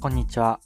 こんにちは。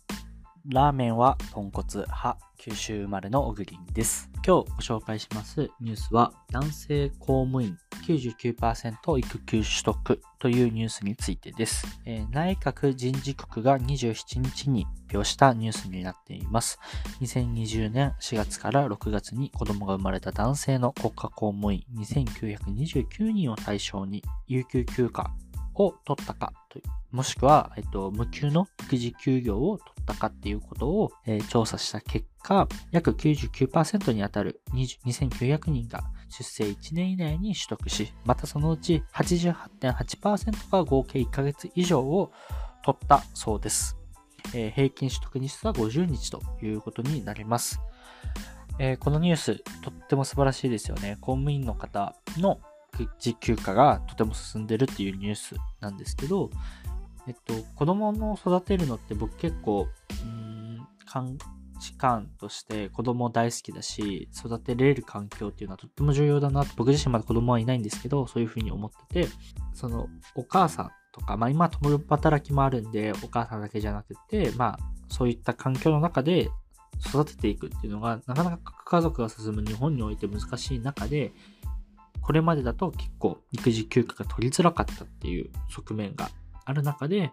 ラーメンは豚骨派、九州生まれの小栗です。今日ご紹介しますニュースは、男性公務員99%育休取得というニュースについてです。えー内閣人事局が27日に発表したニュースになっています。2020年4月から6月に子供が生まれた男性の国家公務員2929人を対象に有給休暇を取ったかという、もしくは、えっと、無給の育児休業を取ったかっていうことを、えー調査した結果、約99%に当たる20 2900人が出生1年以内に取得し、またそのうち88.8%が合計1ヶ月以上を取ったそうです。えー平均取得日数は50日ということになります。えーこのニュース、とっても素晴らしいですよね。公務員の方の育児休暇がとても進んでるっていうニュースなんですけど、えっと、子供の育てるのって僕結構、うーん、価値観として子供大好きだし、育てれる環境っていうのはとっても重要だな、僕自身まだ子供はいないんですけど、そういうふうに思ってて、その、お母さんとか、まあ今共働きもあるんで、お母さんだけじゃなくて、まあそういった環境の中で育てていくっていうのが、なかなか家族が進む日本において難しい中で、これまでだと結構育児休暇が取りづらかったっていう側面がある中で、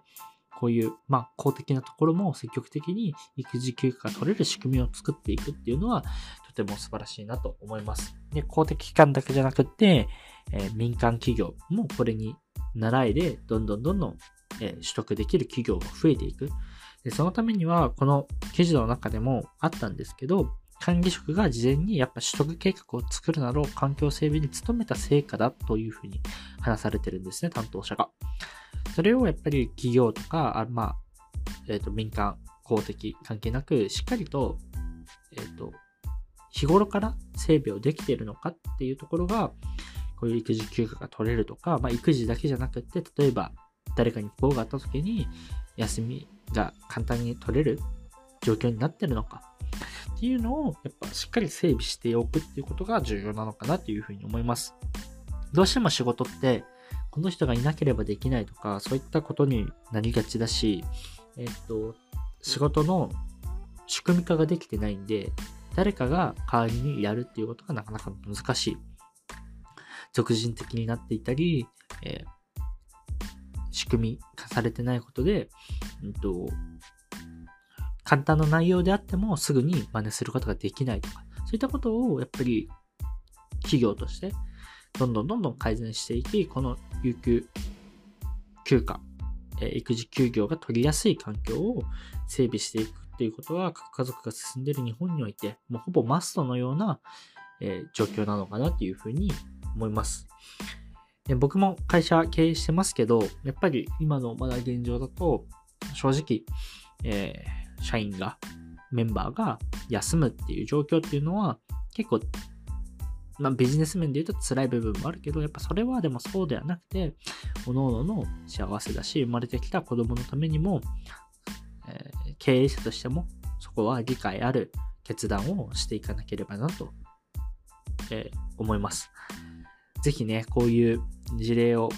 こういう、まあ、公的なところも積極的に育児休暇が取れる仕組みを作っていくっていうのは、とても素晴らしいなと思います。で、公的機関だけじゃなくて、えー民間企業もこれに習いで、どんどんどんどん、えー取得できる企業が増えていく。で、そのためには、この記事の中でもあったんですけど、管理職が事前にやっぱ取得計画を作るなど環境整備に努めた成果だというふうに話されてるんですね、担当者が。それをやっぱり企業とか、あまあ、えっ、と、民間、公的関係なく、しっかりと、えっ、と、日頃から整備をできているのかっていうところが、こういう育児休暇が取れるとか、まあ、育児だけじゃなくて、例えば、誰かに不幸があった時に、休みが簡単に取れる状況になってるのかっていうのを、やっぱしっかり整備しておくっていうことが重要なのかなっていうふうに思います。どうしても仕事って、この人がいなければできないとか、そういったことになりがちだし、えっと、仕事の仕組み化ができてないんで、誰かが代わりにやるっていうことがなかなか難しい。俗人的になっていたり、えー仕組み化されてないことで、うんと、簡単な内容であってもすぐに真似することができないとか、そういったことをやっぱり企業としてどんどんどんどん改善していき、この有給休暇、え育児休業が取りやすい環境を整備していくっていうことは、核家族が進んでいる日本において、もうほぼマストのような、え状況なのかなっていうふうに思います。僕も会社経営してますけど、やっぱり今のまだ現状だと、正直、えー社員が、メンバーが休むっていう状況っていうのは、結構、まあ、ビジネス面で言うと辛い部分もあるけど、やっぱそれはでもそうではなくて、各々の幸せだし、生まれてきた子供のためにも、えー経営者としても、そこは理解ある決断をしていかなければなと、えー思います。ぜひね、こういう事例を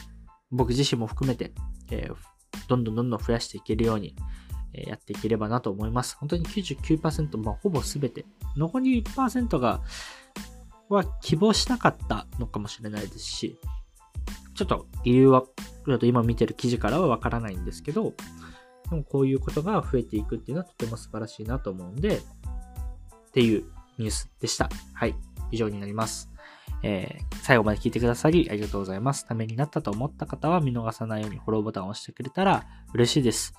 僕自身も含めて、えーどんどんどんどん増やしていけるように、やっていければなと思います。本当に99%、まあ、ほぼ全て。残り1%が、は希望しなかったのかもしれないですし、ちょっと理由は、ちょっと今見てる記事からはわからないんですけど、でもこういうことが増えていくっていうのはとても素晴らしいなと思うんで、っていうニュースでした。はい。以上になります。えー最後まで聞いてくださりありがとうございます。ためになったと思った方は見逃さないようにフォローボタンを押してくれたら嬉しいです。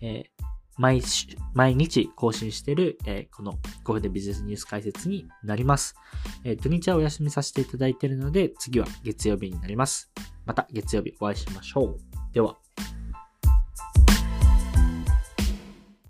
えー毎毎日更新している、えーこの5分でビジネスニュース解説になります。えー土日はお休みさせていただいているので、次は月曜日になります。また月曜日お会いしましょう。では。